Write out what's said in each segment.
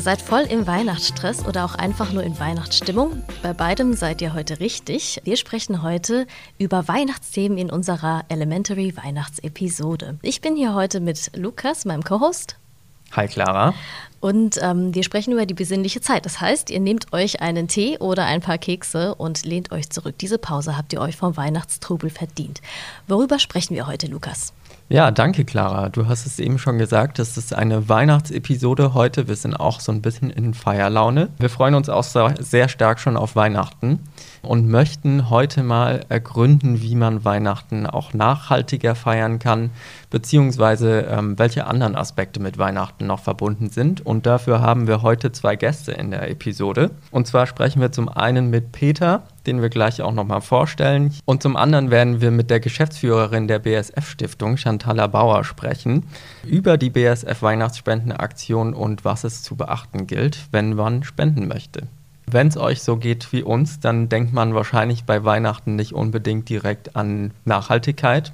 Ihr seid voll im Weihnachtsstress oder auch einfach nur in Weihnachtsstimmung. Bei beidem seid ihr heute richtig. Wir sprechen heute über Weihnachtsthemen in unserer Elementary Weihnachtsepisode. Ich bin hier heute mit Lukas, meinem Co-Host. Hi Clara. Und ähm, wir sprechen über die besinnliche Zeit. Das heißt, ihr nehmt euch einen Tee oder ein paar Kekse und lehnt euch zurück. Diese Pause habt ihr euch vom Weihnachtstrubel verdient. Worüber sprechen wir heute, Lukas? Ja, danke Clara. Du hast es eben schon gesagt, es ist eine Weihnachtsepisode heute. Wir sind auch so ein bisschen in Feierlaune. Wir freuen uns auch sehr stark schon auf Weihnachten und möchten heute mal ergründen, wie man Weihnachten auch nachhaltiger feiern kann, beziehungsweise ähm, welche anderen Aspekte mit Weihnachten noch verbunden sind. Und dafür haben wir heute zwei Gäste in der Episode. Und zwar sprechen wir zum einen mit Peter, den wir gleich auch nochmal vorstellen. Und zum anderen werden wir mit der Geschäftsführerin der BSF-Stiftung, Chantala Bauer, sprechen über die BSF-Weihnachtsspendenaktion und was es zu beachten gilt, wenn man spenden möchte. Wenn es euch so geht wie uns, dann denkt man wahrscheinlich bei Weihnachten nicht unbedingt direkt an Nachhaltigkeit.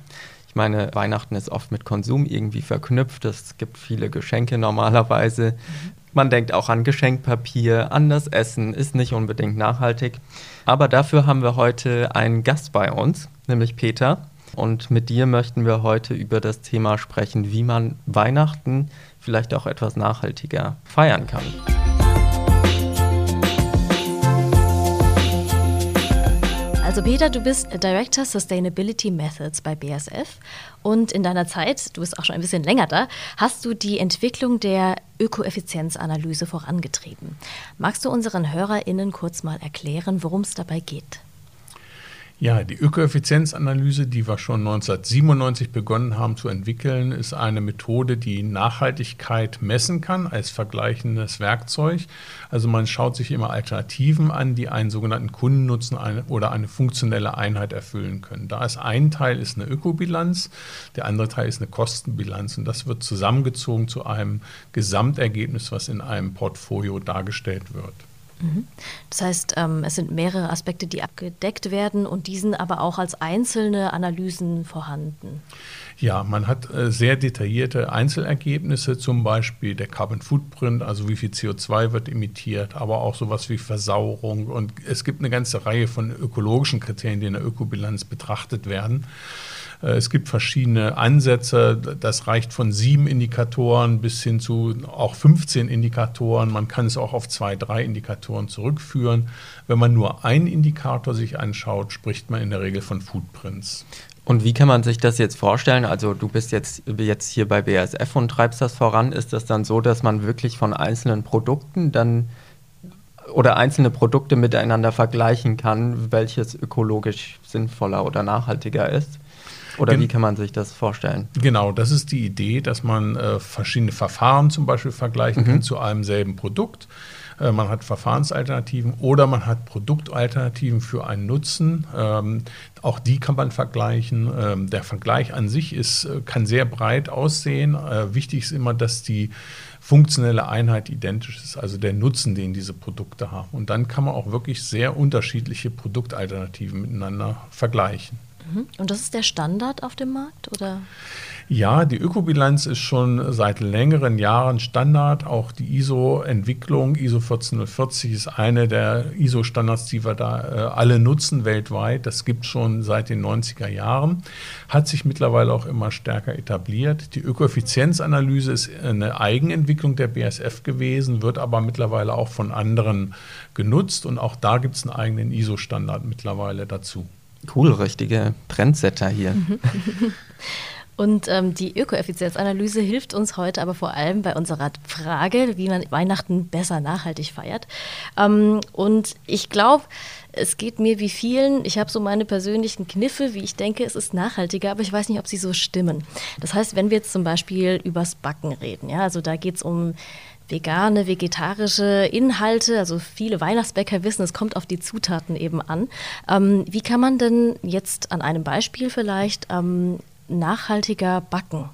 Ich meine, Weihnachten ist oft mit Konsum irgendwie verknüpft. Es gibt viele Geschenke normalerweise. Man denkt auch an Geschenkpapier, an das Essen, ist nicht unbedingt nachhaltig. Aber dafür haben wir heute einen Gast bei uns, nämlich Peter. Und mit dir möchten wir heute über das Thema sprechen, wie man Weihnachten vielleicht auch etwas nachhaltiger feiern kann. Also Peter, du bist Director Sustainability Methods bei BASF und in deiner Zeit, du bist auch schon ein bisschen länger da, hast du die Entwicklung der Ökoeffizienzanalyse vorangetrieben. Magst du unseren HörerInnen kurz mal erklären, worum es dabei geht? Ja, die Ökoeffizienzanalyse, die wir schon 1997 begonnen haben zu entwickeln, ist eine Methode, die Nachhaltigkeit messen kann als vergleichendes Werkzeug. Also man schaut sich immer Alternativen an, die einen sogenannten Kundennutzen oder eine funktionelle Einheit erfüllen können. Da ist ein Teil ist eine Ökobilanz, der andere Teil ist eine Kostenbilanz und das wird zusammengezogen zu einem Gesamtergebnis, was in einem Portfolio dargestellt wird. Mhm. Das heißt, ähm, es sind mehrere Aspekte, die abgedeckt werden und die sind aber auch als einzelne Analysen vorhanden. Ja, man hat äh, sehr detaillierte Einzelergebnisse, zum Beispiel der Carbon Footprint, also wie viel CO2 wird emittiert, aber auch sowas wie Versauerung. Und es gibt eine ganze Reihe von ökologischen Kriterien, die in der Ökobilanz betrachtet werden. Äh, es gibt verschiedene Ansätze. Das reicht von sieben Indikatoren bis hin zu auch 15 Indikatoren. Man kann es auch auf zwei, drei Indikatoren zurückführen. Wenn man nur einen Indikator sich anschaut, spricht man in der Regel von Footprints. Und wie kann man sich das jetzt vorstellen? Also du bist jetzt, jetzt hier bei BASF und treibst das voran. Ist das dann so, dass man wirklich von einzelnen Produkten dann oder einzelne Produkte miteinander vergleichen kann, welches ökologisch sinnvoller oder nachhaltiger ist? Oder Gen wie kann man sich das vorstellen? Genau, das ist die Idee, dass man äh, verschiedene Verfahren zum Beispiel vergleichen mhm. kann zu einem selben Produkt. Äh, man hat Verfahrensalternativen oder man hat Produktalternativen für einen Nutzen. Ähm, auch die kann man vergleichen. Ähm, der Vergleich an sich ist, äh, kann sehr breit aussehen. Äh, wichtig ist immer, dass die funktionelle Einheit identisch ist, also der Nutzen, den diese Produkte haben. Und dann kann man auch wirklich sehr unterschiedliche Produktalternativen miteinander vergleichen. Mhm. Und das ist der Standard auf dem Markt, oder? Ja, die Ökobilanz ist schon seit längeren Jahren Standard. Auch die ISO-Entwicklung, ISO 14040 ist eine der ISO-Standards, die wir da äh, alle nutzen weltweit. Das gibt es schon seit den 90er Jahren, hat sich mittlerweile auch immer stärker etabliert. Die Ökoeffizienzanalyse ist eine Eigenentwicklung der BSF gewesen, wird aber mittlerweile auch von anderen genutzt und auch da gibt es einen eigenen ISO-Standard mittlerweile dazu. Cool, richtige Trendsetter hier. Und ähm, die Ökoeffizienzanalyse hilft uns heute aber vor allem bei unserer Frage, wie man Weihnachten besser nachhaltig feiert. Ähm, und ich glaube, es geht mir wie vielen, ich habe so meine persönlichen Kniffe, wie ich denke, es ist nachhaltiger, aber ich weiß nicht, ob sie so stimmen. Das heißt, wenn wir jetzt zum Beispiel übers Backen reden, ja, also da geht es um vegane, vegetarische Inhalte. Also viele Weihnachtsbäcker wissen, es kommt auf die Zutaten eben an. Ähm, wie kann man denn jetzt an einem Beispiel vielleicht ähm, nachhaltiger backen?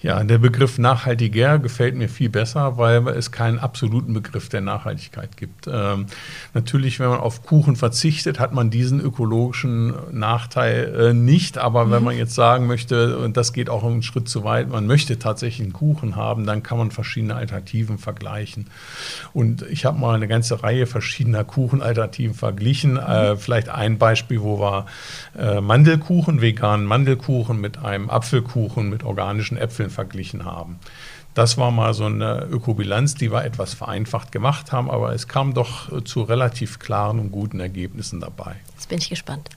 Ja, der Begriff nachhaltiger gefällt mir viel besser, weil es keinen absoluten Begriff der Nachhaltigkeit gibt. Ähm, natürlich, wenn man auf Kuchen verzichtet, hat man diesen ökologischen Nachteil äh, nicht. Aber mhm. wenn man jetzt sagen möchte, und das geht auch einen Schritt zu weit, man möchte tatsächlich einen Kuchen haben, dann kann man verschiedene Alternativen vergleichen. Und ich habe mal eine ganze Reihe verschiedener Kuchenalternativen verglichen. Mhm. Äh, vielleicht ein Beispiel, wo wir äh, Mandelkuchen, veganen Mandelkuchen mit einem Apfelkuchen mit organischen Äpfeln Verglichen haben. Das war mal so eine Ökobilanz, die wir etwas vereinfacht gemacht haben, aber es kam doch äh, zu relativ klaren und guten Ergebnissen dabei. Jetzt bin ich gespannt.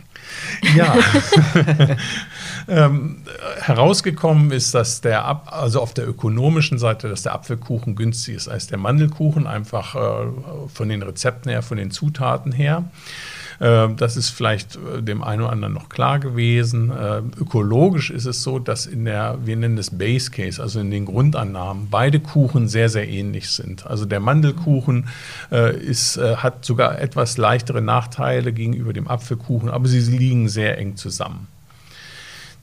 Ja, ähm, herausgekommen ist, dass der, Ab also auf der ökonomischen Seite, dass der Apfelkuchen günstiger ist als der Mandelkuchen, einfach äh, von den Rezepten her, von den Zutaten her. Ähm, das ist vielleicht äh, dem einen oder anderen noch klar gewesen. Ähm, ökologisch ist es so, dass in der, wir nennen das Base Case, also in den Grundannahmen, beide Kuchen sehr, sehr ähnlich sind. Also der Mandelkuchen äh, ist, äh, hat sogar etwas leichtere Nachteile gegenüber dem Apfelkuchen, aber sie liegen sehr eng zusammen.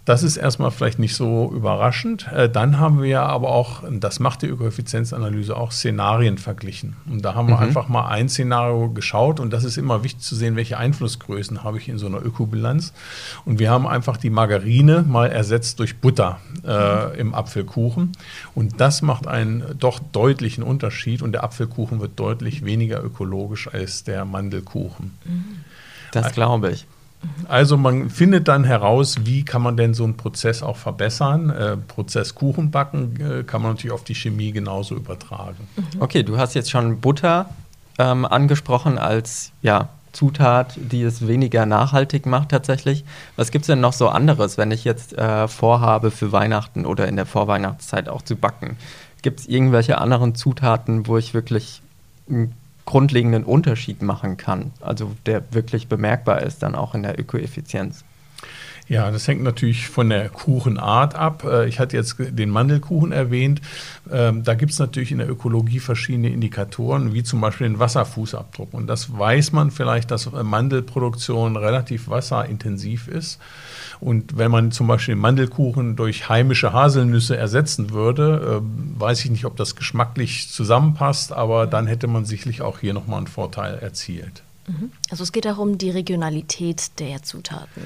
Das ist erstmal vielleicht nicht so überraschend. Äh, dann haben wir aber auch, das macht die Ökoeffizienzanalyse auch, Szenarien verglichen. Und da haben wir mhm. einfach mal ein Szenario geschaut und das ist immer wichtig zu sehen, welche Einflussgrößen habe ich in so einer Ökobilanz. Und wir haben einfach die Margarine mal ersetzt durch Butter äh, mhm. im Apfelkuchen. Und das macht einen doch deutlichen Unterschied und der Apfelkuchen wird deutlich weniger ökologisch als der Mandelkuchen. Das glaube ich. Also man findet dann heraus, wie kann man denn so einen Prozess auch verbessern. Äh, Prozess Kuchen backen äh, kann man natürlich auf die Chemie genauso übertragen. Mhm. Okay, du hast jetzt schon Butter ähm, angesprochen als ja, Zutat, die es weniger nachhaltig macht tatsächlich. Was gibt es denn noch so anderes, wenn ich jetzt äh, vorhabe, für Weihnachten oder in der Vorweihnachtszeit auch zu backen? Gibt es irgendwelche anderen Zutaten, wo ich wirklich grundlegenden Unterschied machen kann, also der wirklich bemerkbar ist dann auch in der Ökoeffizienz. Ja, das hängt natürlich von der Kuchenart ab. Äh, ich hatte jetzt den Mandelkuchen erwähnt. Ähm, da gibt es natürlich in der Ökologie verschiedene Indikatoren, wie zum Beispiel den Wasserfußabdruck. Und das weiß man vielleicht, dass Mandelproduktion relativ wasserintensiv ist. Und wenn man zum Beispiel den Mandelkuchen durch heimische Haselnüsse ersetzen würde, äh, weiß ich nicht, ob das geschmacklich zusammenpasst, aber dann hätte man sicherlich auch hier nochmal einen Vorteil erzielt. Mhm. Also es geht auch um die Regionalität der Zutaten.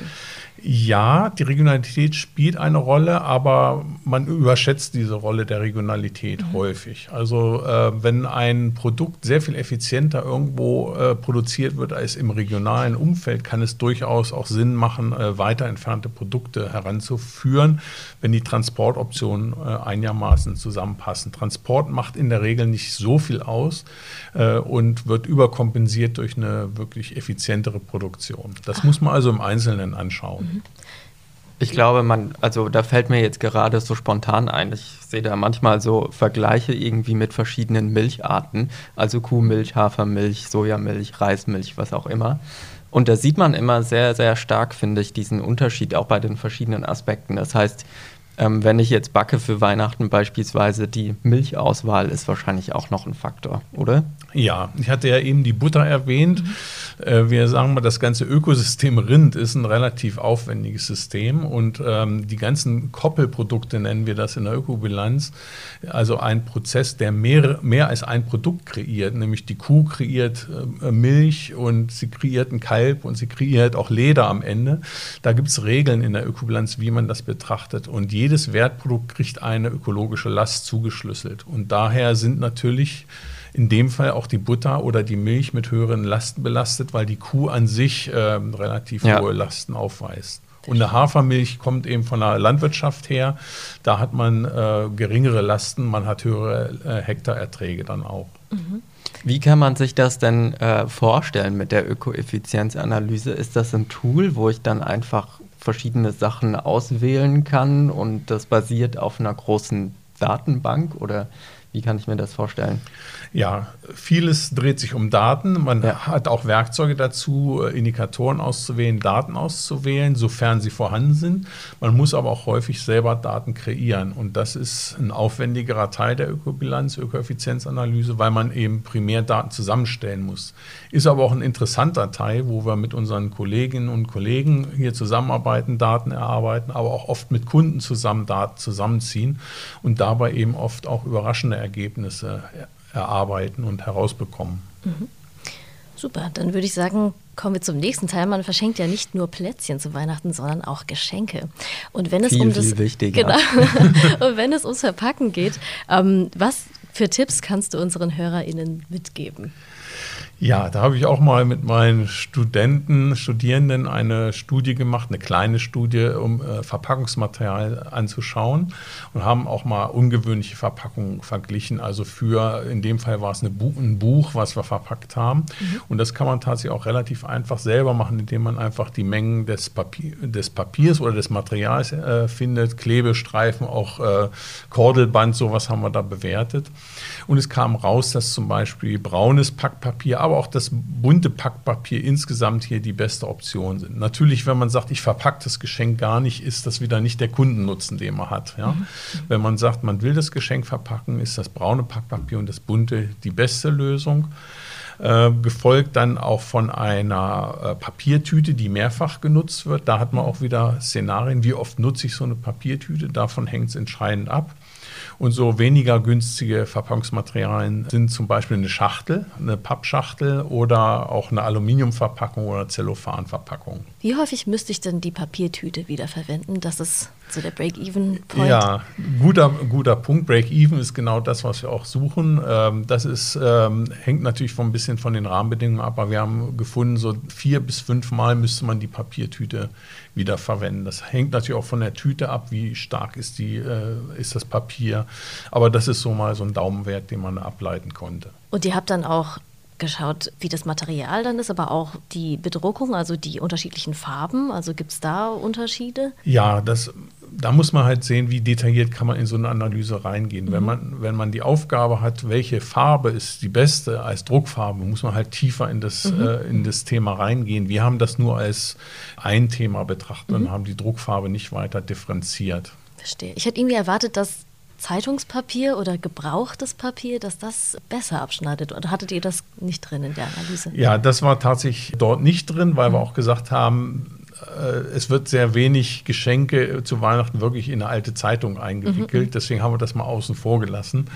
Ja, die Regionalität spielt eine Rolle, aber man überschätzt diese Rolle der Regionalität mhm. häufig. Also äh, wenn ein Produkt sehr viel effizienter irgendwo äh, produziert wird als im regionalen Umfeld, kann es durchaus auch Sinn machen, äh, weiter entfernte Produkte heranzuführen, wenn die Transportoptionen äh, einigermaßen zusammenpassen. Transport macht in der Regel nicht so viel aus äh, und wird überkompensiert durch eine wirklich effizientere Produktion. Das Ach. muss man also im Einzelnen anschauen. Ich glaube, man, also da fällt mir jetzt gerade so spontan ein. Ich sehe da manchmal so Vergleiche irgendwie mit verschiedenen Milcharten, also Kuhmilch, Hafermilch, Sojamilch, Reismilch, was auch immer. Und da sieht man immer sehr, sehr stark, finde ich, diesen Unterschied auch bei den verschiedenen Aspekten. Das heißt, ähm, wenn ich jetzt backe für Weihnachten beispielsweise, die Milchauswahl ist wahrscheinlich auch noch ein Faktor, oder? Ja, ich hatte ja eben die Butter erwähnt. Äh, wir sagen mal, das ganze Ökosystem Rind ist ein relativ aufwendiges System und ähm, die ganzen Koppelprodukte nennen wir das in der Ökobilanz. Also ein Prozess, der mehr, mehr als ein Produkt kreiert, nämlich die Kuh kreiert äh, Milch und sie kreiert ein Kalb und sie kreiert auch Leder am Ende. Da gibt es Regeln in der Ökobilanz, wie man das betrachtet und je jedes Wertprodukt kriegt eine ökologische Last zugeschlüsselt. Und daher sind natürlich in dem Fall auch die Butter oder die Milch mit höheren Lasten belastet, weil die Kuh an sich äh, relativ ja. hohe Lasten aufweist. Und eine Hafermilch kommt eben von der Landwirtschaft her. Da hat man äh, geringere Lasten, man hat höhere äh, Hektarerträge dann auch. Mhm. Wie kann man sich das denn äh, vorstellen mit der Ökoeffizienzanalyse? Ist das ein Tool, wo ich dann einfach verschiedene Sachen auswählen kann und das basiert auf einer großen Datenbank oder Wie kann ich mir das vorstellen? Ja, vieles dreht sich um Daten. Man ja. hat auch Werkzeuge dazu, äh, Indikatoren auszuwählen, Daten auszuwählen, sofern sie vorhanden sind. Man muss aber auch häufig selber Daten kreieren. Und das ist ein aufwendigerer Teil der Ökobilanz, Ökoeffizienzanalyse, weil man eben primär Daten zusammenstellen muss. Ist aber auch ein interessanter Teil, wo wir mit unseren Kolleginnen und Kollegen hier zusammenarbeiten, Daten erarbeiten, aber auch oft mit Kunden zusammen Daten zusammenziehen und dabei eben oft auch überraschende Ergebnisse erarbeiten und herausbekommen. Mhm. Super, dann würde ich sagen, kommen wir zum nächsten Teil. Man verschenkt ja nicht nur Plätzchen zu Weihnachten, sondern auch Geschenke. Und wenn es viel, um das wichtiger. Genau, und wenn es ums Verpacken geht, ähm, was für Tipps kannst du unseren HörerInnen mitgeben? Ja, da habe ich auch mal mit meinen Studenten, Studierenden eine Studie gemacht, eine kleine Studie, um äh, Verpackungsmaterial anzuschauen und haben auch mal ungewöhnliche Verpackungen verglichen. Also für, in dem Fall war es Bu ein Buch, was wir verpackt haben. Mhm. Und das kann man tatsächlich auch relativ einfach selber machen, indem man einfach die Mengen des, Papier, des Papiers oder des Materials äh, findet, Klebestreifen, auch äh, Kordelband, sowas haben wir da bewertet. Und es kam raus, dass zum Beispiel braunes Packpapier, aber aber auch das bunte Packpapier insgesamt hier die beste Option sind. Natürlich, wenn man sagt, ich verpacke das Geschenk gar nicht, ist das wieder nicht der Kundennutzen, den man hat. Ja? Mhm. Wenn man sagt, man will das Geschenk verpacken, ist das braune Packpapier und das bunte die beste Lösung. Äh, gefolgt dann auch von einer äh, Papiertüte, die mehrfach genutzt wird. Da hat man auch wieder Szenarien, wie oft nutze ich so eine Papiertüte, davon hängt es entscheidend ab. Und so weniger günstige Verpackungsmaterialien sind zum Beispiel eine Schachtel, eine Pappschachtel oder auch eine Aluminiumverpackung oder Zellophanverpackung. Wie häufig müsste ich denn die Papiertüte wiederverwenden, dass es so der Break-Even-Point? Ja, guter, guter Punkt. Break-Even ist genau das, was wir auch suchen. Ähm, das ist, ähm, hängt natürlich von ein bisschen von den Rahmenbedingungen ab, aber wir haben gefunden, so vier bis fünf Mal müsste man die Papiertüte wiederverwenden. Das hängt natürlich auch von der Tüte ab, wie stark ist, die, äh, ist das Papier. Aber das ist so mal so ein Daumenwert, den man ableiten konnte. Und ihr habt dann auch geschaut, wie das Material dann ist, aber auch die Bedruckung, also die unterschiedlichen Farben. Also gibt es da Unterschiede? Ja, das, da muss man halt sehen, wie detailliert kann man in so eine Analyse reingehen. Mhm. Wenn, man, wenn man die Aufgabe hat, welche Farbe ist die beste als Druckfarbe, muss man halt tiefer in das, mhm. äh, in das Thema reingehen. Wir haben das nur als ein Thema betrachtet mhm. und haben die Druckfarbe nicht weiter differenziert. Verstehe. Ich hätte irgendwie erwartet, dass Zeitungspapier oder gebrauchtes Papier, dass das besser abschneidet? Oder hattet ihr das nicht drin in der Analyse? Ja, das war tatsächlich dort nicht drin, weil mhm. wir auch gesagt haben, es wird sehr wenig Geschenke zu Weihnachten wirklich in eine alte Zeitung eingewickelt. Mhm. Deswegen haben wir das mal außen vor gelassen.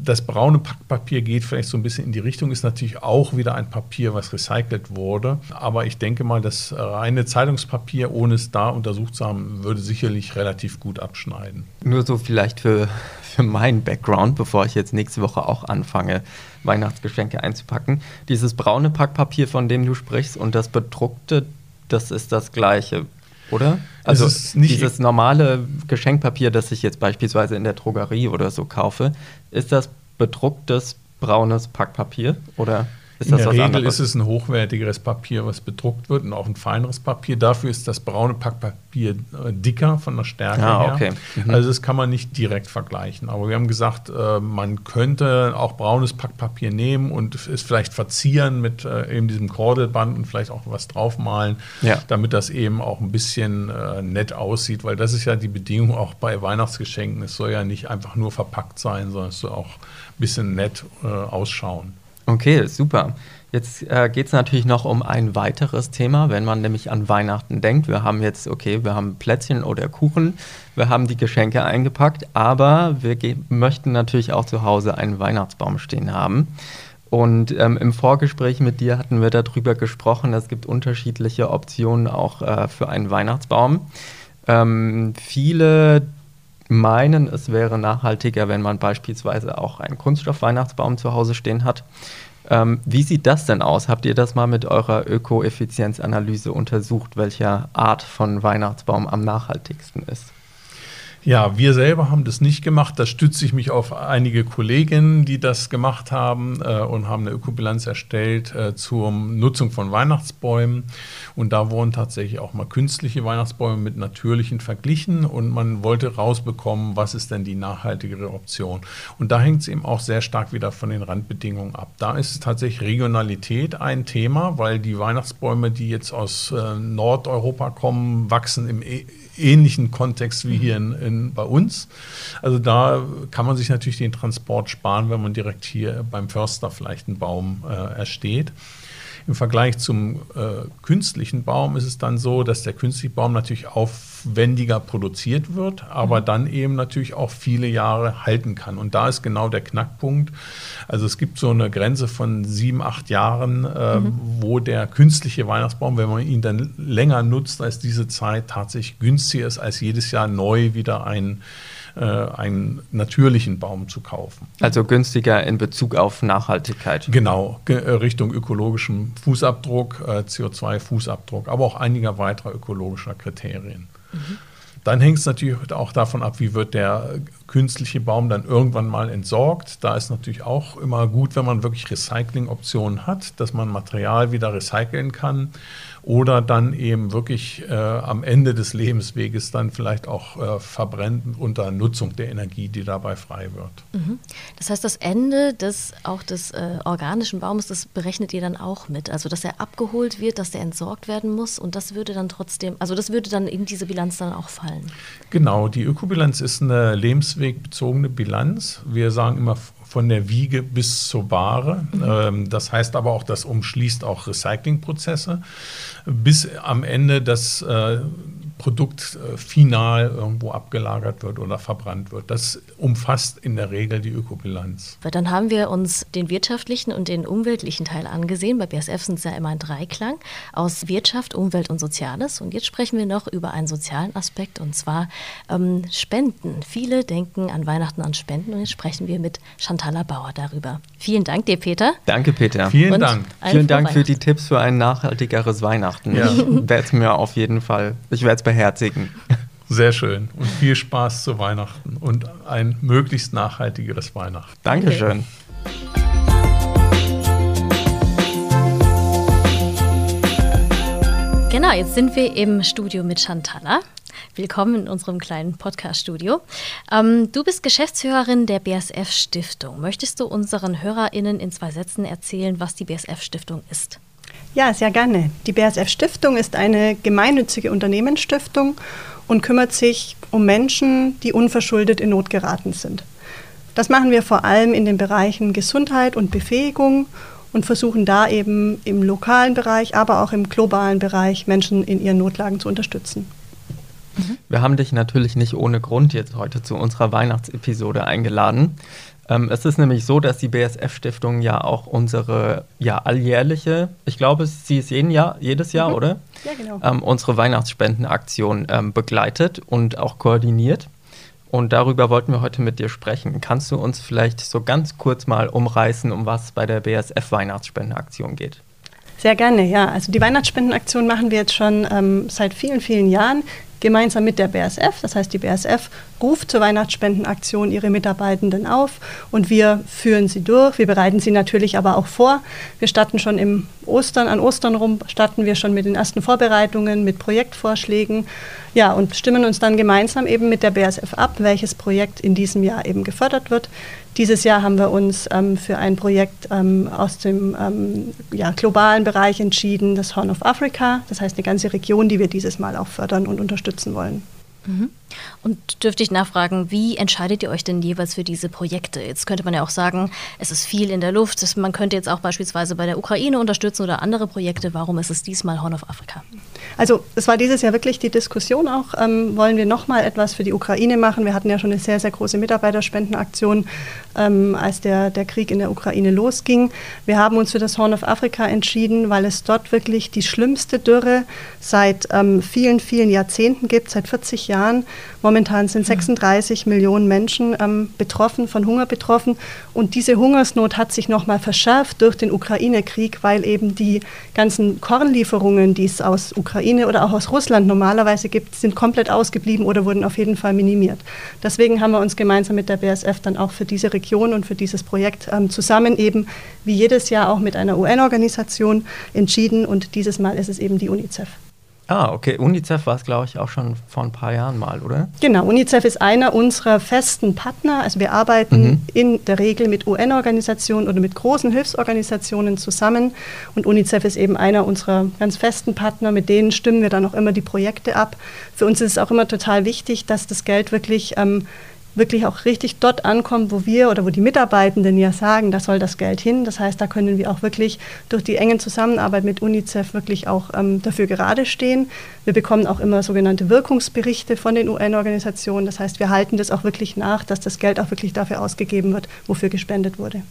Das braune Packpapier geht vielleicht so ein bisschen in die Richtung, ist natürlich auch wieder ein Papier, was recycelt wurde. Aber ich denke mal, das reine Zeitungspapier, ohne es da untersucht zu haben, würde sicherlich relativ gut abschneiden. Nur so vielleicht für, für meinen Background, bevor ich jetzt nächste Woche auch anfange, Weihnachtsgeschenke einzupacken. Dieses braune Packpapier, von dem du sprichst, und das bedruckte das ist das Gleiche, oder? Also dieses normale Geschenkpapier, das ich jetzt beispielsweise in der Drogerie oder so kaufe, ist das bedrucktes braunes Packpapier oder? Ist In der Regel anderes? ist es ein hochwertigeres Papier, was bedruckt wird und auch ein feineres Papier. Dafür ist das braune Packpapier äh, dicker von der Stärke ah, her. Okay. Mhm. Also das kann man nicht direkt vergleichen. Aber wir haben gesagt, äh, man könnte auch braunes Packpapier nehmen und es vielleicht verzieren mit äh, eben diesem Kordelband und vielleicht auch was draufmalen, ja. damit das eben auch ein bisschen nett aussieht. Weil das ist ja die Bedingung auch bei Weihnachtsgeschenken. Es soll ja nicht einfach nur verpackt sein, sondern es soll auch ein bisschen nett ausschauen. Okay, super. Jetzt äh, geht es natürlich noch um ein weiteres Thema, wenn man nämlich an Weihnachten denkt. Wir haben jetzt, okay, wir haben Plätzchen oder Kuchen, wir haben die Geschenke eingepackt, aber wir möchten natürlich auch zu Hause einen Weihnachtsbaum stehen haben. Und ähm, im Vorgespräch mit dir hatten wir darüber gesprochen, es gibt unterschiedliche Optionen auch äh, für einen Weihnachtsbaum. Ähm, viele meinen, es wäre nachhaltiger, wenn man beispielsweise auch einen Kunststoff-Weihnachtsbaum zu Hause stehen hat. Ähm, wie sieht das denn aus? Habt ihr das mal mit eurer Ökoeffizienzanalyse untersucht, welcher Art von Weihnachtsbaum am nachhaltigsten ist? Ja, wir selber haben das nicht gemacht. Da stütze ich mich auf einige Kolleginnen, die das gemacht haben äh, und haben eine Ökobilanz erstellt äh, zur Nutzung von Weihnachtsbäumen. Und da wurden tatsächlich auch mal künstliche Weihnachtsbäume mit natürlichen verglichen und man wollte rausbekommen, was ist denn die nachhaltigere Option. Und da hängt es eben auch sehr stark wieder von den Randbedingungen ab. Da ist tatsächlich Regionalität ein Thema, weil die Weihnachtsbäume, die jetzt aus äh, Nordeuropa kommen, wachsen im e ähnlichen Kontext wie hier in, in, bei uns. Also da kann man sich natürlich den Transport sparen, wenn man direkt hier beim Förster vielleicht einen Baum äh, ersteht. Im Vergleich zum äh, künstlichen Baum ist es dann so, dass der künstliche Baum natürlich aufwendiger produziert wird, aber mhm. dann eben natürlich auch viele Jahre halten kann. Und da ist genau der Knackpunkt. Also es gibt so eine Grenze von sieben, acht Jahren, äh, mhm. wo der künstliche Weihnachtsbaum, wenn man ihn dann länger nutzt als diese Zeit, tatsächlich günstiger ist, als jedes Jahr neu wieder ein äh, einen natürlichen Baum zu kaufen. Also günstiger in Bezug auf Nachhaltigkeit. Genau, äh, Richtung ökologischem Fußabdruck, äh, CO2-Fußabdruck, aber auch einiger weiterer ökologischer Kriterien. Dann hängt es natürlich auch davon ab, wie wird der künstliche Baum dann irgendwann mal entsorgt. Da ist natürlich auch immer gut, wenn man wirklich Recycling-Optionen hat, dass man Material wieder recyceln kann oder dann eben wirklich äh, am Ende des Lebensweges dann vielleicht auch äh, verbrennt unter Nutzung der Energie, die dabei frei wird. Mhm. Das heißt, das Ende des auch des äh, organischen Baumes, das berechnet ihr dann auch mit, also dass er abgeholt wird, dass der entsorgt werden muss und das würde dann trotzdem, also das würde dann in diese Bilanz dann auch fallen. Genau, die Ökobilanz ist eine lebenswegbezogene Bilanz. Wir sagen immer von der Wiege bis zur Ware. Mhm. Ähm, das heißt aber auch, das umschließt auch Recyclingprozesse, bis am Ende das äh, Produkt äh, final irgendwo abgelagert wird oder verbrannt wird. Das umfasst in der Regel die Ökobilanz. Dann haben wir uns den wirtschaftlichen und den umweltlichen Teil angesehen. Bei BSF sind es ja immer ein Dreiklang aus Wirtschaft, Umwelt und Soziales. Und jetzt sprechen wir noch über einen sozialen Aspekt und zwar ähm, Spenden. Viele denken an Weihnachten an Spenden und jetzt sprechen wir mit Chantala Bauer darüber. Vielen Dank dir, Peter. Danke, Peter. Vielen und Dank. Vielen Dank für die Tipps für ein nachhaltigeres Weihnachten. Ja. Ich werde es mir auf jeden Fall, ich werde es beherzigen. Sehr schön und viel Spaß zu Weihnachten und ein möglichst nachhaltigeres Weihnachten. Dankeschön. Genau, jetzt sind wir im Studio mit Chantala. Willkommen in unserem kleinen Podcast-Studio. Ähm, du bist Geschäftsführerin der BSF Stiftung. Möchtest du unseren HörerInnen in zwei Sätzen erzählen, was die BSF Stiftung ist? Ja, sehr gerne. Die BASF Stiftung ist eine gemeinnützige Unternehmensstiftung und kümmert sich um Menschen, die unverschuldet in Not geraten sind. Das machen wir vor allem in den Bereichen Gesundheit und Befähigung und versuchen da eben im lokalen Bereich, aber auch im globalen Bereich Menschen in ihren Notlagen zu unterstützen. Wir haben dich natürlich nicht ohne Grund jetzt heute zu unserer Weihnachtsepisode eingeladen. Ähm, es ist nämlich so, dass die BSF-Stiftung ja auch unsere ja, alljährliche, ich glaube, sie ist jeden Jahr, jedes Jahr, mhm. oder? Ja, genau. Ähm, unsere Weihnachtsspendenaktion ähm, begleitet und auch koordiniert. Und darüber wollten wir heute mit dir sprechen. Kannst du uns vielleicht so ganz kurz mal umreißen, um was bei der BSF Weihnachtsspendenaktion geht? Sehr gerne, ja. Also die Weihnachtsspendenaktion machen wir jetzt schon ähm, seit vielen, vielen Jahren gemeinsam mit der BSF. Das heißt, die BSF ruft zur Weihnachtsspendenaktion ihre Mitarbeitenden auf und wir führen sie durch. Wir bereiten sie natürlich aber auch vor. Wir starten schon im Ostern, an Ostern rum, starten wir schon mit den ersten Vorbereitungen, mit Projektvorschlägen. Ja, und stimmen uns dann gemeinsam eben mit der BSF ab, welches Projekt in diesem Jahr eben gefördert wird. Dieses Jahr haben wir uns ähm, für ein Projekt ähm, aus dem ähm, ja, globalen Bereich entschieden, das Horn of Africa. Das heißt eine ganze Region, die wir dieses Mal auch fördern und unterstützen wollen. Mhm. Und dürfte ich nachfragen, wie entscheidet ihr euch denn jeweils für diese Projekte? Jetzt könnte man ja auch sagen, es ist viel in der Luft. Man könnte jetzt auch beispielsweise bei der Ukraine unterstützen oder andere Projekte. Warum ist es diesmal Horn of Africa? Also es war dieses Jahr wirklich die Diskussion auch, ähm, wollen wir nochmal etwas für die Ukraine machen? Wir hatten ja schon eine sehr, sehr große Mitarbeiterspendenaktion ähm, als der, der Krieg in der Ukraine losging. Wir haben uns für das Horn of Afrika entschieden, weil es dort wirklich die schlimmste Dürre seit ähm, vielen, vielen Jahrzehnten gibt, seit 40 Jahren. Momentan sind 36 mhm. Millionen Menschen ähm, betroffen, von Hunger betroffen. Und diese Hungersnot hat sich nochmal verschärft durch den Ukraine-Krieg, weil eben die ganzen Kornlieferungen, die es aus Ukraine oder auch aus Russland normalerweise gibt, sind komplett ausgeblieben oder wurden auf jeden Fall minimiert. Deswegen haben wir uns gemeinsam mit der BSF dann auch für diese Region und für dieses Projekt ähm, zusammen eben wie jedes Jahr auch mit einer UN-Organisation entschieden und dieses Mal ist es eben die UNICEF. Ah, okay. UNICEF war es, glaube ich, auch schon vor ein paar Jahren mal, oder? Genau, UNICEF ist einer unserer festen Partner. Also wir arbeiten mhm. in der Regel mit UN-Organisationen oder mit großen Hilfsorganisationen zusammen. Und UNICEF ist eben einer unserer ganz festen Partner. Mit denen stimmen wir dann auch immer die Projekte ab. Für uns ist es auch immer total wichtig, dass das Geld wirklich ähm, wirklich auch richtig dort ankommt, wo wir oder wo die Mitarbeitenden ja sagen, da soll das Geld hin. Das heißt, da können wir auch wirklich durch die engen Zusammenarbeit mit UNICEF wirklich auch ähm, dafür gerade stehen. Wir bekommen auch immer sogenannte Wirkungsberichte von den UN-Organisationen. Das heißt, wir halten das auch wirklich nach, dass das Geld auch wirklich dafür ausgegeben wird, wofür gespendet wurde.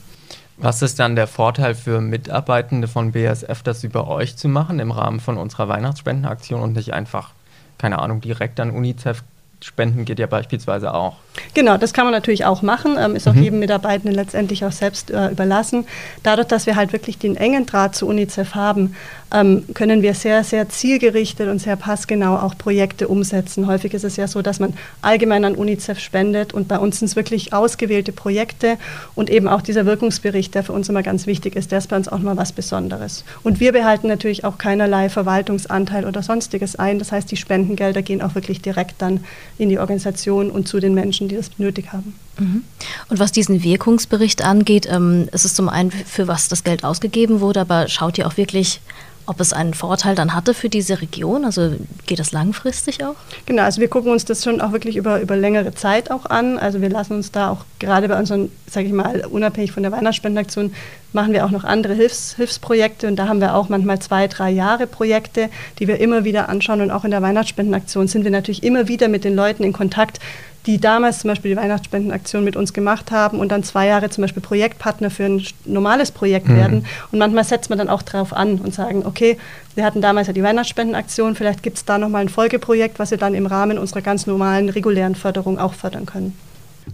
Was ist dann der Vorteil für Mitarbeitende von BSF, das über euch zu machen im Rahmen von unserer Weihnachtsspendenaktion und nicht einfach, keine Ahnung, direkt an UNICEF Spenden geht ja beispielsweise auch. Genau, das kann man natürlich auch machen, ähm, ist auch mhm. jedem Mitarbeitenden letztendlich auch selbst äh, überlassen. Dadurch, dass wir halt wirklich den engen Draht zu UNICEF haben, ähm, können wir sehr, sehr zielgerichtet und sehr passgenau auch Projekte umsetzen. Häufig ist es ja so, dass man allgemein an UNICEF spendet und bei uns sind es wirklich ausgewählte Projekte und eben auch dieser Wirkungsbericht, der für uns immer ganz wichtig ist, der ist bei uns auch mal was Besonderes. Und wir behalten natürlich auch keinerlei Verwaltungsanteil oder sonstiges ein. Das heißt, die Spendengelder gehen auch wirklich direkt dann in die Organisation und zu den Menschen, die das nötig haben. Und was diesen Wirkungsbericht angeht, ähm, ist es zum einen, für was das Geld ausgegeben wurde, aber schaut ihr auch wirklich ob es einen Vorteil dann hatte für diese Region? Also geht das langfristig auch? Genau, also wir gucken uns das schon auch wirklich über, über längere Zeit auch an. Also wir lassen uns da auch gerade bei unseren, sage ich mal, unabhängig von der Weihnachtsspendenaktion, machen wir auch noch andere Hilfs, Hilfsprojekte und da haben wir auch manchmal zwei, drei Jahre Projekte, die wir immer wieder anschauen und auch in der Weihnachtsspendenaktion sind wir natürlich immer wieder mit den Leuten in Kontakt, die damals zum Beispiel die Weihnachtsspendenaktion mit uns gemacht haben und dann zwei Jahre zum Beispiel Projektpartner für ein normales Projekt mhm. werden. Und manchmal setzt man dann auch darauf an und sagen, okay, wir hatten damals ja die Weihnachtsspendenaktion, vielleicht gibt es da nochmal ein Folgeprojekt, was wir dann im Rahmen unserer ganz normalen, regulären Förderung auch fördern können.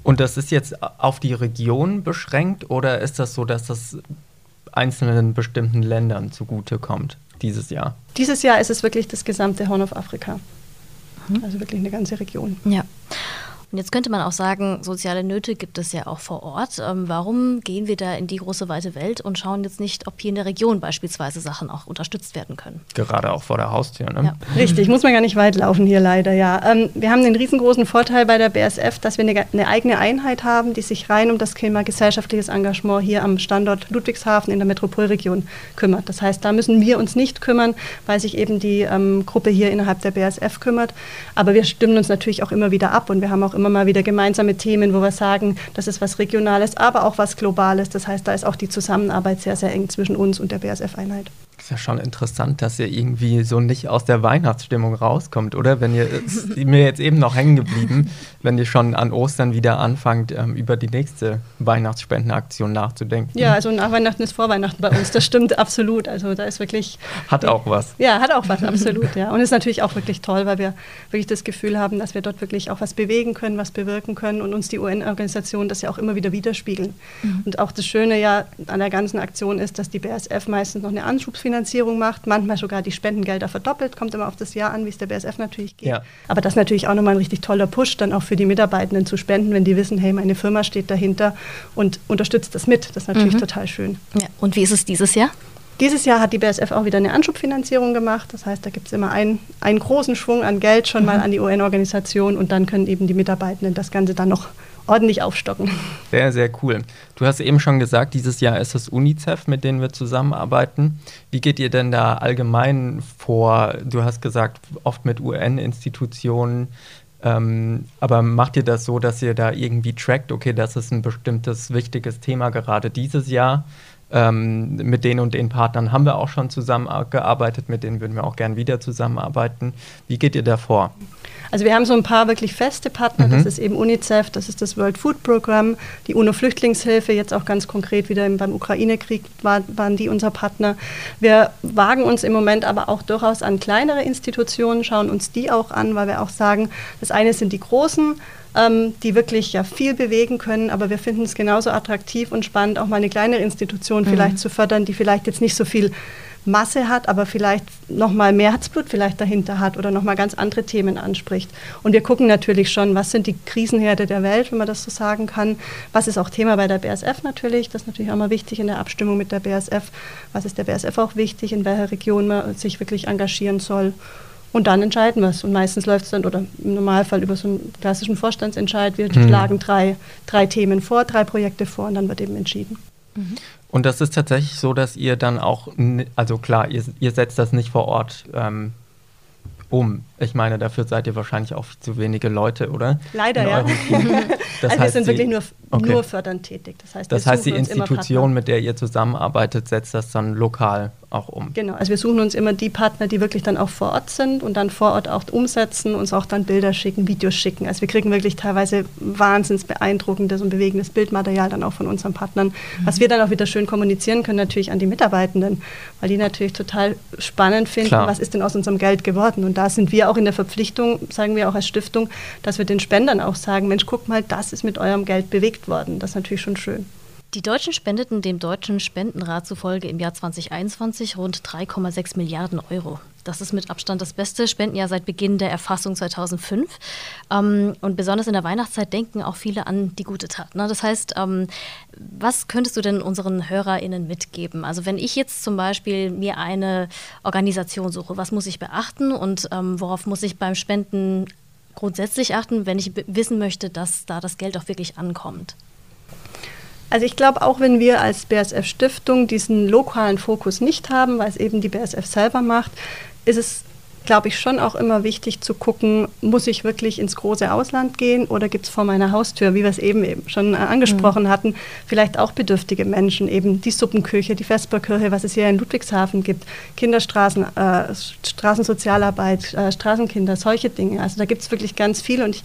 Und das ist jetzt auf die Region beschränkt oder ist das so, dass das einzelnen bestimmten Ländern zugutekommt dieses Jahr? Dieses Jahr ist es wirklich das gesamte Horn of Afrika. Mhm. Also wirklich eine ganze Region. Ja. Und jetzt könnte man auch sagen, soziale Nöte gibt es ja auch vor Ort. Ähm, warum gehen wir da in die große weite Welt und schauen jetzt nicht, ob hier in der Region beispielsweise Sachen auch unterstützt werden können? Gerade auch vor der Haustür, ne? Ja. Richtig, muss man gar nicht weit laufen hier leider, ja. Ähm, wir haben den riesengroßen Vorteil bei der BSF, dass wir eine, eine, eigene Einheit haben, die sich rein um das Thema gesellschaftliches Engagement hier am Standort Ludwigshafen in der Metropolregion kümmert. Das heißt, da müssen wir uns nicht kümmern, weil sich eben die ähm, Gruppe hier innerhalb der BSF kümmert. Aber wir stimmen uns natürlich auch immer wieder ab und wir haben auch immer mal wieder gemeinsame Themen, wo wir sagen, das ist was Regionales, aber auch was Globales. Das heißt, da ist auch die Zusammenarbeit sehr, sehr eng zwischen uns und der BSF-Einheit. Ist ja schon interessant, dass ihr irgendwie so nicht aus der Weihnachtsstimmung rauskommt, oder? Wenn ihr, ist mir jetzt eben noch hängen geblieben, wenn ihr schon an Ostern wieder anfangt, ähm, über die nächste Weihnachtsspendenaktion nachzudenken. Ja, also nach Weihnachten ist vor Weihnachten bei uns, das stimmt absolut. Also da ist wirklich. Hat auch was. Ja, hat auch was, absolut, ja. Und ist natürlich auch wirklich toll, weil wir wirklich das Gefühl haben, dass wir dort wirklich auch was bewegen können, was bewirken können und uns die UN-Organisationen das ja auch immer wieder widerspiegeln. Mhm. Und auch das Schöne ja an der ganzen Aktion ist, dass die BSF meistens noch eine Anschubsfinanzierung Finanzierung macht, manchmal sogar die Spendengelder verdoppelt, kommt immer auf das Jahr an, wie es der BSF natürlich geht. Ja. Aber das ist natürlich auch nochmal ein richtig toller Push, dann auch für die Mitarbeitenden zu spenden, wenn die wissen, hey, meine Firma steht dahinter und unterstützt das mit. Das ist natürlich mhm. total schön. Ja. Und wie ist es dieses Jahr? Dieses Jahr hat die BSF auch wieder eine Anschubfinanzierung gemacht. Das heißt, da gibt es immer einen, einen großen Schwung an Geld schon mhm. mal an die UN-Organisation und dann können eben die Mitarbeitenden das Ganze dann noch ordentlich aufstocken. Sehr, sehr cool. Du hast eben schon gesagt, dieses Jahr ist es UNICEF, mit denen wir zusammenarbeiten. Wie geht ihr denn da allgemein vor? Du hast gesagt, oft mit UN-Institutionen. Ähm, aber macht ihr das so, dass ihr da irgendwie trackt, okay, das ist ein bestimmtes wichtiges Thema gerade dieses Jahr? Ähm, mit den und den Partnern haben wir auch schon zusammengearbeitet, mit denen würden wir auch gern wieder zusammenarbeiten. Wie geht ihr da vor? Also wir haben so ein paar wirklich feste Partner, mhm. das ist eben UNICEF, das ist das World Food Program, die UNO-Flüchtlingshilfe, jetzt auch ganz konkret wieder beim Ukraine-Krieg war, waren die unser Partner. Wir wagen uns im Moment aber auch durchaus an kleinere Institutionen, schauen uns die auch an, weil wir auch sagen, das eine sind die großen, ähm, die wirklich ja viel bewegen können. Aber wir finden es genauso attraktiv und spannend, auch mal eine kleinere Institution mhm. vielleicht zu fördern, die vielleicht jetzt nicht so viel Masse hat, aber vielleicht noch mal mehr Herzblut vielleicht dahinter hat oder noch mal ganz andere Themen anspricht. Und wir gucken natürlich schon, was sind die Krisenherde der Welt, wenn man das so sagen kann. Was ist auch Thema bei der BSF natürlich? Das ist natürlich auch mal wichtig in der Abstimmung mit der BSF. Was ist der BSF auch wichtig, in welcher Region man sich wirklich engagieren soll? Und dann entscheiden wir es. Und meistens läuft es dann, oder im Normalfall über so einen klassischen Vorstandsentscheid. Wir mhm. schlagen drei, drei Themen vor, drei Projekte vor und dann wird eben entschieden. Mhm. Und das ist tatsächlich so, dass ihr dann auch, also klar, ihr, ihr setzt das nicht vor Ort ähm, um. Ich meine, dafür seid ihr wahrscheinlich auch zu wenige Leute, oder? Leider, ja. also wir sind Sie, wirklich nur, okay. nur fördernd tätig. Das heißt, das heißt die Institution, mit der ihr zusammenarbeitet, setzt das dann lokal auch um. Genau, also wir suchen uns immer die Partner, die wirklich dann auch vor Ort sind und dann vor Ort auch umsetzen, uns auch dann Bilder schicken, Videos schicken. Also wir kriegen wirklich teilweise wahnsinns beeindruckendes und bewegendes Bildmaterial dann auch von unseren Partnern, mhm. was wir dann auch wieder schön kommunizieren können natürlich an die Mitarbeitenden, weil die natürlich total spannend finden, Klar. was ist denn aus unserem Geld geworden. Und da sind wir auch in der Verpflichtung, sagen wir auch als Stiftung, dass wir den Spendern auch sagen, Mensch, guck mal, das ist mit eurem Geld bewegt worden. Das ist natürlich schon schön. Die Deutschen spendeten dem Deutschen Spendenrat zufolge im Jahr 2021 rund 3,6 Milliarden Euro. Das ist mit Abstand das beste Spendenjahr seit Beginn der Erfassung 2005. Ähm, und besonders in der Weihnachtszeit denken auch viele an die gute Tat. Ne? Das heißt, ähm, was könntest du denn unseren HörerInnen mitgeben? Also wenn ich jetzt zum Beispiel mir eine Organisation suche, was muss ich beachten und ähm, worauf muss ich beim Spenden grundsätzlich achten, wenn ich wissen möchte, dass da das Geld auch wirklich ankommt? Also ich glaube, auch wenn wir als BSF-Stiftung diesen lokalen Fokus nicht haben, weil es eben die BSF selber macht, ist es, glaube ich, schon auch immer wichtig zu gucken, muss ich wirklich ins große Ausland gehen oder gibt es vor meiner Haustür, wie wir es eben, eben schon äh, angesprochen mhm. hatten, vielleicht auch bedürftige Menschen, eben die Suppenkirche, die Vesperkirche, was es hier in Ludwigshafen gibt, Kinderstraßen, äh, Straßensozialarbeit, äh, Straßenkinder, solche Dinge. Also da gibt es wirklich ganz viel und ich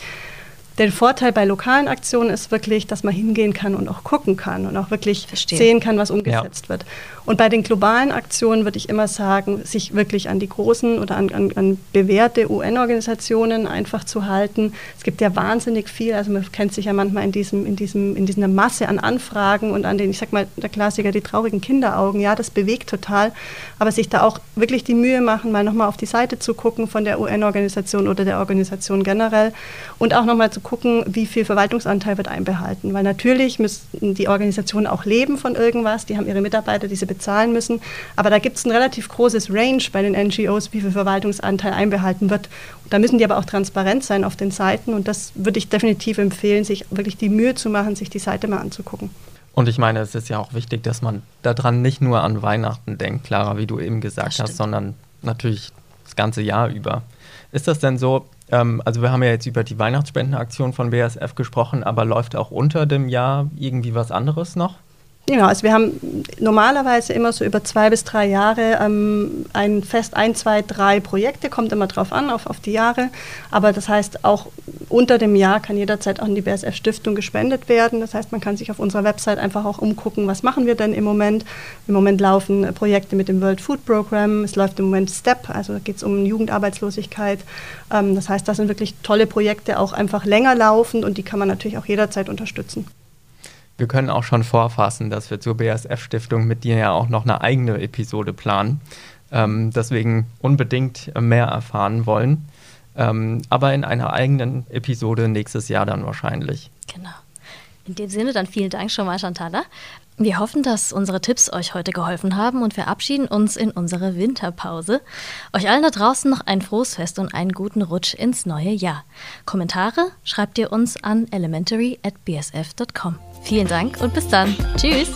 der Vorteil bei lokalen Aktionen ist wirklich, dass man hingehen kann und auch gucken kann und auch wirklich Verstehen. sehen kann, was umgesetzt ja. wird. Und bei den globalen Aktionen würde ich immer sagen, sich wirklich an die großen oder an, an, an bewährte UN-Organisationen einfach zu halten. Es gibt ja wahnsinnig viel, also man kennt sich ja manchmal in, diesem, in, diesem, in dieser Masse an Anfragen und an den, ich sag mal, der Klassiker, die traurigen Kinderaugen. Ja, das bewegt total. Aber sich da auch wirklich die Mühe machen, mal nochmal auf die Seite zu gucken von der UN-Organisation oder der Organisation generell und auch nochmal zu gucken, wie viel Verwaltungsanteil wird einbehalten. Weil natürlich müssen die Organisationen auch leben von irgendwas, die haben ihre Mitarbeiter, die sie bezahlen müssen. Aber da gibt es ein relativ großes Range bei den NGOs, wie viel Verwaltungsanteil einbehalten wird. Und da müssen die aber auch transparent sein auf den Seiten. Und das würde ich definitiv empfehlen, sich wirklich die Mühe zu machen, sich die Seite mal anzugucken. Und ich meine, es ist ja auch wichtig, dass man daran nicht nur an Weihnachten denkt, Clara, wie du eben gesagt hast, sondern natürlich das ganze Jahr über. Ist das denn so, ähm, also wir haben ja jetzt über die Weihnachtsspendenaktion von BASF gesprochen, aber läuft auch unter dem Jahr irgendwie was anderes noch? Genau, also wir haben normalerweise immer so über zwei bis drei Jahre ähm, ein fest ein, zwei, drei Projekte, kommt immer drauf an, auf, auf die Jahre. Aber das heißt, auch unter dem Jahr kann jederzeit auch in die BSF-Stiftung gespendet werden. Das heißt, man kann sich auf unserer Website einfach auch umgucken, was machen wir denn im Moment. Im Moment laufen Projekte mit dem World Food Program, es läuft im Moment STEP, also da geht es um Jugendarbeitslosigkeit. Ähm, das heißt, das sind wirklich tolle Projekte, auch einfach länger laufend und die kann man natürlich auch jederzeit unterstützen wir können auch schon vorfassen, dass wir zur BASF-Stiftung mit dir ja auch noch eine eigene Episode planen. Ähm, deswegen unbedingt mehr erfahren wollen. Ähm, aber in einer eigenen Episode nächstes Jahr dann wahrscheinlich. Genau. In dem Sinne dann vielen Dank schon mal, Chantala. Wir hoffen, dass unsere Tipps euch heute geholfen haben und verabschieden uns in unsere Winterpause. Euch allen da draußen noch ein frohes Fest und einen guten Rutsch ins neue Jahr. Kommentare schreibt ihr uns an elementary at bsf.com. Vielen Dank und bis dann. Tschüss.